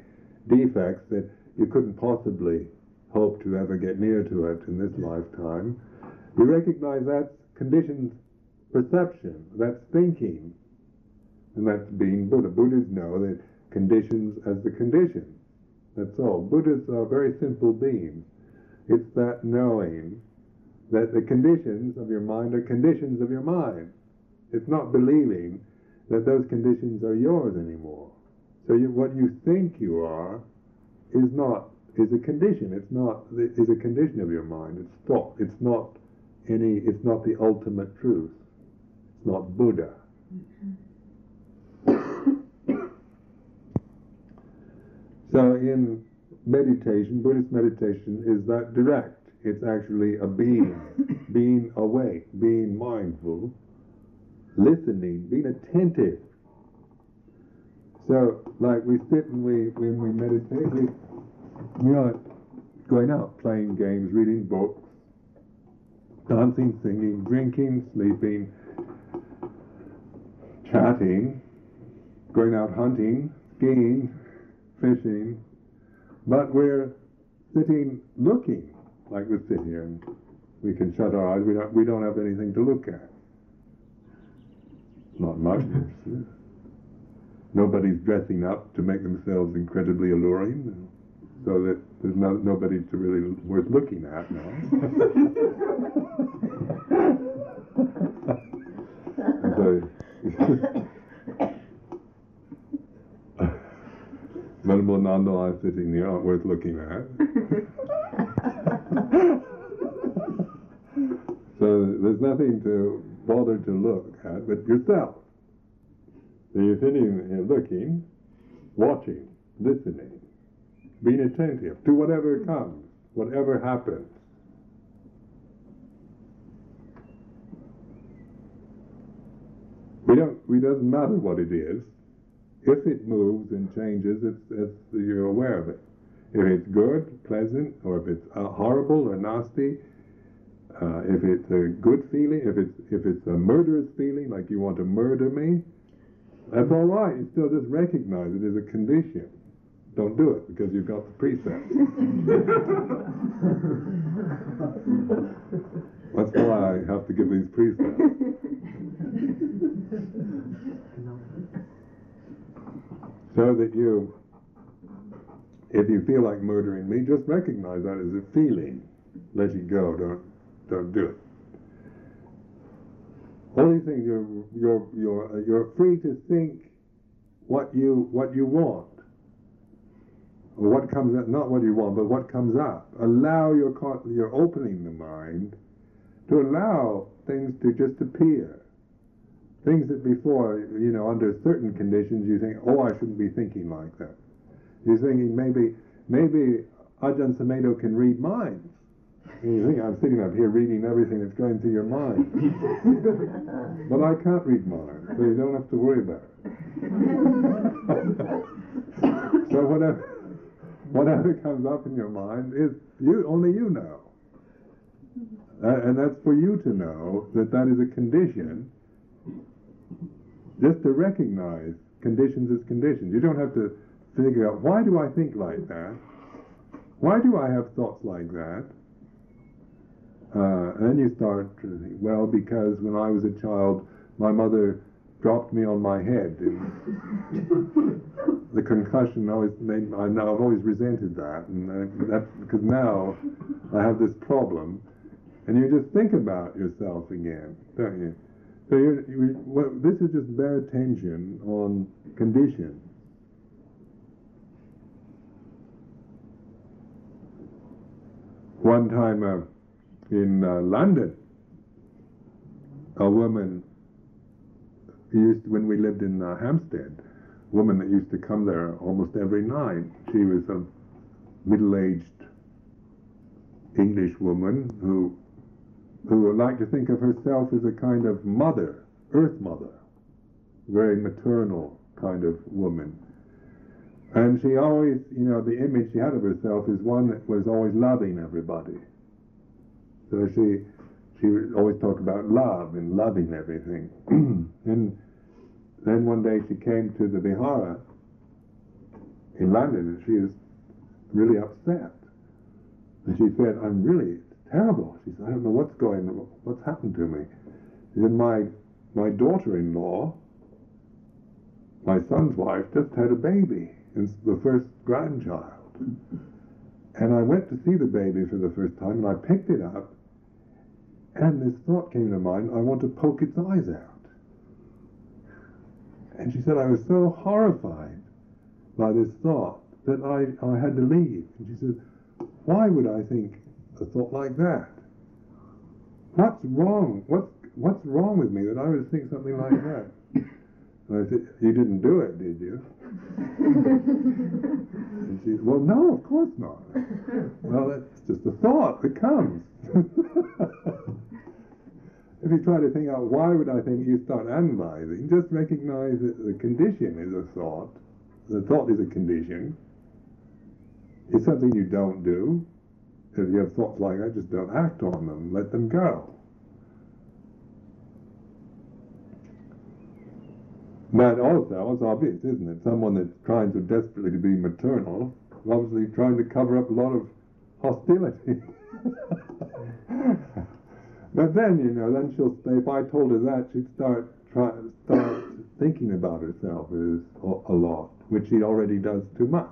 defects that you couldn't possibly hope to ever get near to it in this lifetime. You recognize that's conditioned perception, that's thinking, and that's being Buddha. Buddhas know that conditions as the condition. That's all. Buddhas are very simple beings. It's that knowing that the conditions of your mind are conditions of your mind. It's not believing that those conditions are yours anymore. So you, what you think you are is not is a condition. It's not is a condition of your mind. It's thought. It's not any. It's not the ultimate truth. It's not Buddha. So in meditation, Buddhist meditation is that direct. It's actually a being, being awake, being mindful, listening, being attentive. So, like we sit and we, when we meditate, we, we are going out, playing games, reading books, dancing, singing, drinking, sleeping, chatting, going out hunting, skiing, fishing, but we're sitting looking like we sit here and we can shut our eyes. We don't, we don't have anything to look at. Not much. Nobody's dressing up to make themselves incredibly alluring, so that there's no, nobody to really worth looking at now. so, Nanda are sitting there aren't worth looking at. so there's nothing to bother to look at but yourself. So you're sitting here looking, watching, listening, being attentive to whatever comes, whatever happens. We don't, it doesn't matter what it is. If it moves and changes, it's, it's, you're aware of it. If it's good, pleasant, or if it's uh, horrible or nasty, uh, if it's a good feeling, if it's if it's a murderous feeling, like you want to murder me, that's all right. You still just recognize it as a condition. don't do it because you've got the precepts. That's why I have to give these precepts. So that you, if you feel like murdering me, just recognize that as a feeling. Let it go. Don't don't do it. These things you're you're you're uh, you're free to think what you what you want what comes up, not what you want, but what comes up. Allow your you're opening the mind to allow things to just appear. Things that before, you know, under certain conditions you think, oh, I shouldn't be thinking like that. You're thinking maybe maybe Ajahn Sumedho can read minds. And you think I'm sitting up here reading everything that's going through your mind. but I can't read minds, so you don't have to worry about it. so whatever whatever comes up in your mind is you only you know. Uh, and that's for you to know that that is a condition. Just to recognize conditions as conditions. You don't have to figure out why do I think like that? Why do I have thoughts like that? Uh, and then you start to think, well, because when I was a child, my mother dropped me on my head. The concussion always made. I know I've always resented that, and that because now I have this problem, and you just think about yourself again, don't you? So well, this is just bare attention on conditions. One time uh, in uh, London, a woman used when we lived in uh, Hampstead, a woman that used to come there almost every night. She was a middle-aged English woman who who would like to think of herself as a kind of mother, earth mother, very maternal kind of woman. And she always, you know, the image she had of herself is one that was always loving everybody. So she she would always talk about love and loving everything. and then one day she came to the Vihara in London and she was really upset. And she said, I'm really terrible. She said, I don't know what's going on, what's happened to me. She said, my, my daughter-in-law, my son's wife, just had a baby. It's the first grandchild. And I went to see the baby for the first time and I picked it up and this thought came to mind, I want to poke its eyes out. And she said, I was so horrified by this thought that I, I had to leave. And she said, why would I think a thought like that? What's wrong? What's, what's wrong with me that I would think something like that? And I said, you didn't do it, did you? and she said, well, no, of course not. well, it's just a thought that comes. if you try to think out why would I think, you start analyzing. Just recognize that the condition is a thought. The thought is a condition. It's something you don't do. If you have thoughts like that, just don't act on them. Let them go. But also, it's obvious, isn't it? Someone that's trying so desperately to be maternal, obviously trying to cover up a lot of hostility. but then, you know, then she'll say, if I told her that, she'd start try, start thinking about herself as a lot, which she already does too much.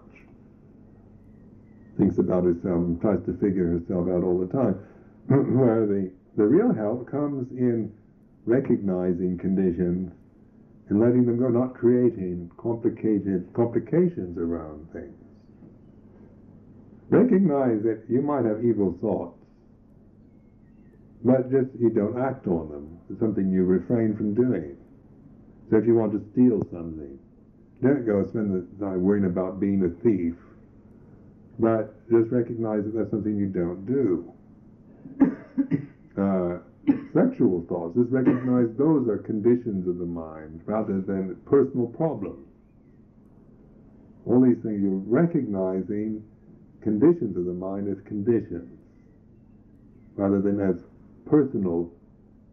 Thinks about herself and tries to figure herself out all the time. Where the, the real help comes in recognizing conditions and letting them go, not creating complicated complications around things. Recognize that you might have evil thoughts, but just you don't act on them. It's something you refrain from doing. So if you want to steal something, don't go spend the time worrying about being a thief, but just recognize that that's something you don't do. Uh, sexual thoughts, just recognize those are conditions of the mind rather than personal problems. All these things you're recognizing conditions of the mind as conditions rather than as personal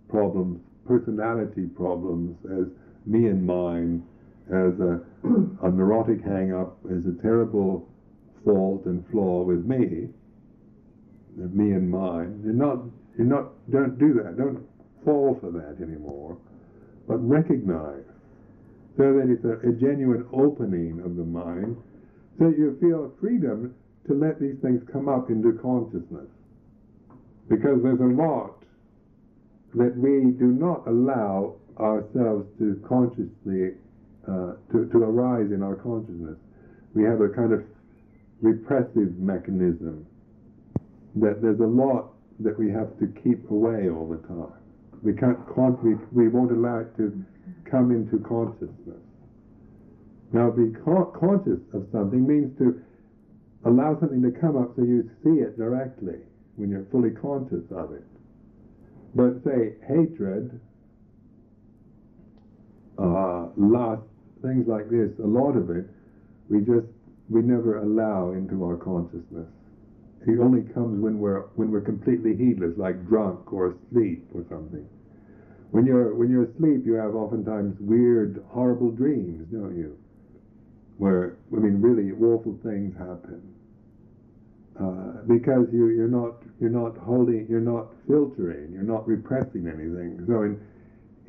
problems, personality problems, as me and mine, as a, a neurotic hang up, as a terrible fault and flaw with me, me and mine. You're not, you're not, don't do that. Don't fall for that anymore, but recognize so that it's a, a genuine opening of the mind so you feel freedom to let these things come up into consciousness. Because there's a lot that we do not allow ourselves to consciously uh, to, to arise in our consciousness. We have a kind of repressive mechanism that there's a lot that we have to keep away all the time. We can't we, we won't allow it to come into consciousness. Now, be con- conscious of something means to allow something to come up so you see it directly when you're fully conscious of it. But say hatred, uh, lust, things like this, a lot of it, we just we never allow into our consciousness. It only comes when we're when we're completely heedless, like drunk or asleep or something. When you're when you're asleep, you have oftentimes weird, horrible dreams, don't you? Where I mean, really awful things happen uh, because you you're not you're not holding, you're not filtering, you're not repressing anything. So in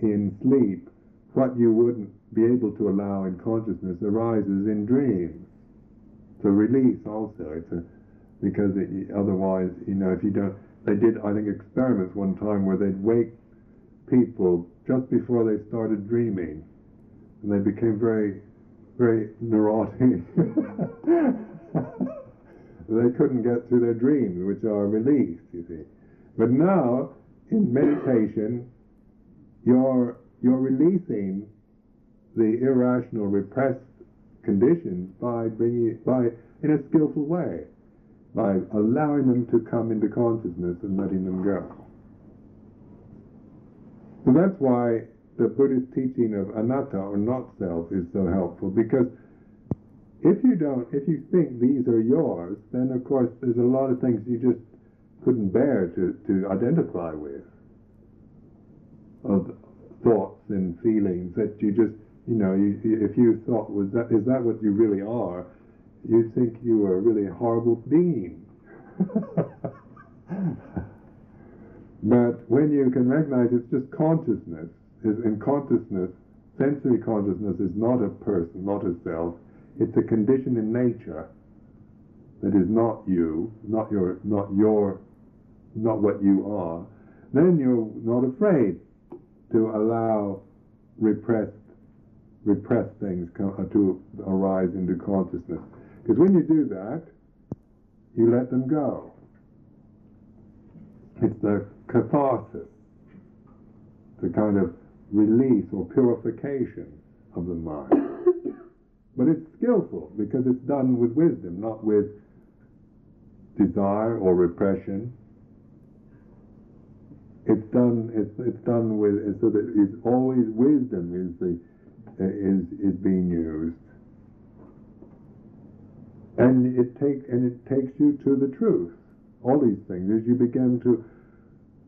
in sleep, what you wouldn't be able to allow in consciousness arises in dreams. So release also. It's a because it, otherwise, you know, if you don't, they did I think experiments one time where they'd wake people just before they started dreaming, and they became very, very neurotic. they couldn't get through their dreams, which are released, you see. But now, in meditation, you're you're releasing the irrational, repressed conditions by bringing by in a skillful way, by allowing them to come into consciousness and letting them go. So that's why the Buddhist teaching of anatta or not self is so helpful because if you don't, if you think these are yours, then of course there's a lot of things you just couldn't bear to, to identify with. Of thoughts and feelings that you just, you know, you, if you thought, was that, is that what you really are? You'd think you were really a really horrible being. But when you can recognize it's just consciousness, is in consciousness, sensory consciousness is not a person, not a self. It's a condition in nature that is not you, not your, not your, not what you are. Then you're not afraid to allow repressed, repressed things come, uh, to arise into consciousness. Because when you do that, you let them go. It's the catharsis, the kind of release or purification of the mind. but it's skillful because it's done with wisdom, not with desire or repression. It's done. It's, it's done with so that it's always wisdom is the is is being used, and it take and it takes you to the truth. All these things as you begin to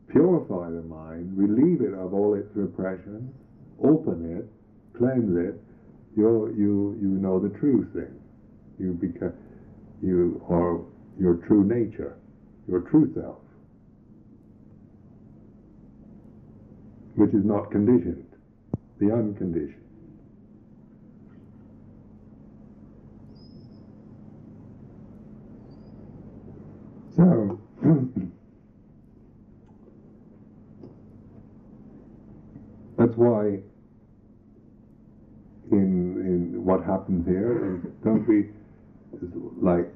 purify the mind, relieve it of all its repression, open it, cleanse it, you you you know the true thing. You become you are your true nature, your true self, which is not conditioned, the unconditioned. So That's why in in what happens here don't be like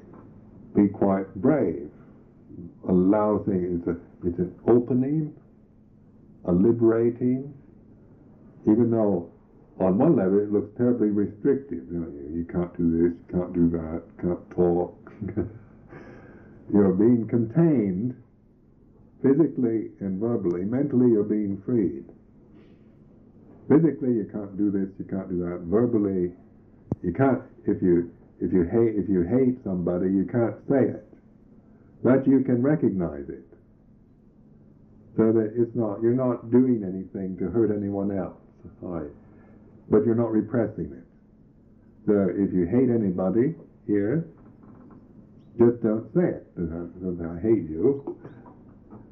be quite brave. Allow things. It's a it's an opening, a liberating. Even though on one level it looks terribly restrictive. You, know, you can't do this, you can't do that, can't talk. you're being contained physically and verbally. Mentally, you're being freed. Physically, you can't do this, you can't do that. Verbally, you can't. If you if you hate if you hate somebody, you can't say it, but you can recognize it, so that it's not you're not doing anything to hurt anyone else. Right. But you're not repressing it. So if you hate anybody here, just don't say it. I hate you.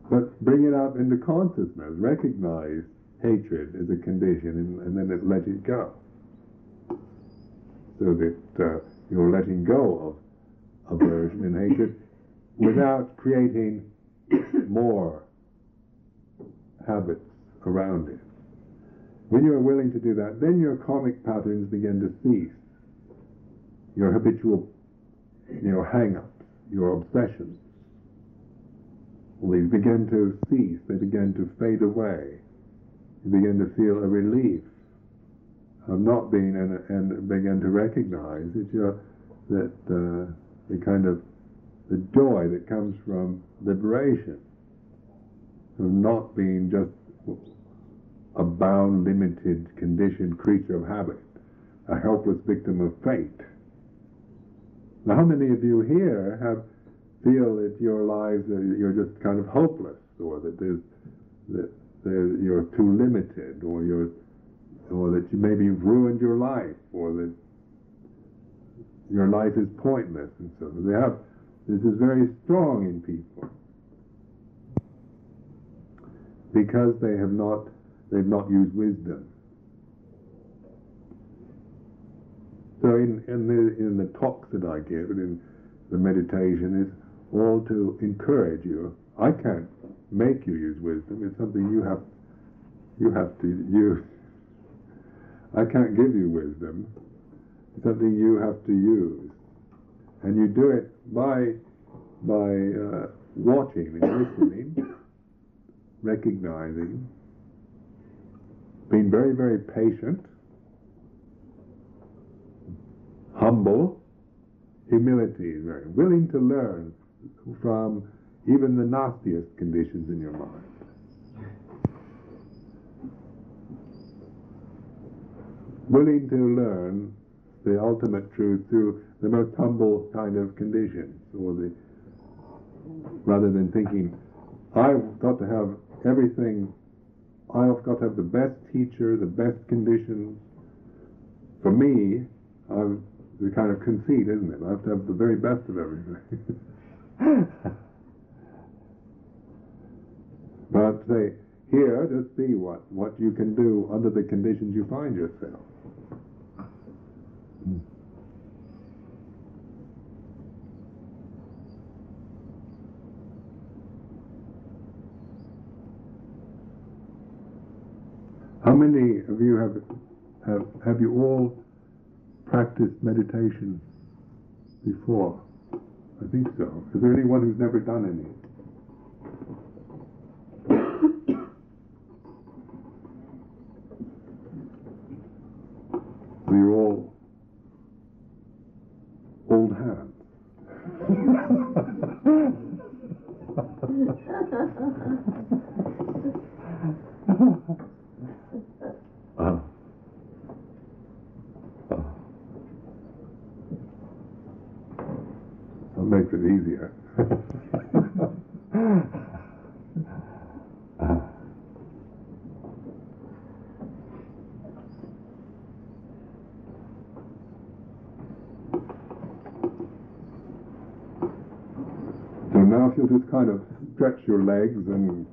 But bring it up into consciousness. Recognize hatred as a condition and, and then it, let it go. So that uh, you're letting go of aversion and hatred without creating more habits around it. When you're willing to do that, then your karmic patterns begin to cease. Your habitual, your hang-ups, your obsessions, well, they begin to cease. They begin to fade away. You begin to feel a relief of not being, and, and begin to recognize that you're, that uh, the kind of the joy that comes from liberation, of not being just a bound, limited, conditioned creature of habit, a helpless victim of fate. Now, how many of you here have feel that your lives are, you're just kind of hopeless, or that there's that there, you're too limited, or you're or that you maybe you've ruined your life, or that your life is pointless, and so they have this is very strong in people because they have not they've not used wisdom. So in, in the in the talks that I give and in the meditation is all to encourage you. I can't make you use wisdom. It's something you have you have to use. I can't give you wisdom. It's something you have to use, and you do it by by uh, watching and listening, recognizing, being very very patient, humble, humility, very willing to learn from even the nastiest conditions in your mind. Willing to learn the ultimate truth through the most humble kind of conditions, or the rather than thinking, I've got to have everything, I've got to have the best teacher, the best conditions. For me, I've the kind of conceit, isn't it? I have to have the very best of everything. say, here, just see what, what you can do under the conditions you find yourself. Hmm. How many of you have have have you all practiced meditation before? I think so. Is there anyone who's never done any? We're all old hands. uh, uh. That makes it easier. Uh. So now if you'll just kind of legs and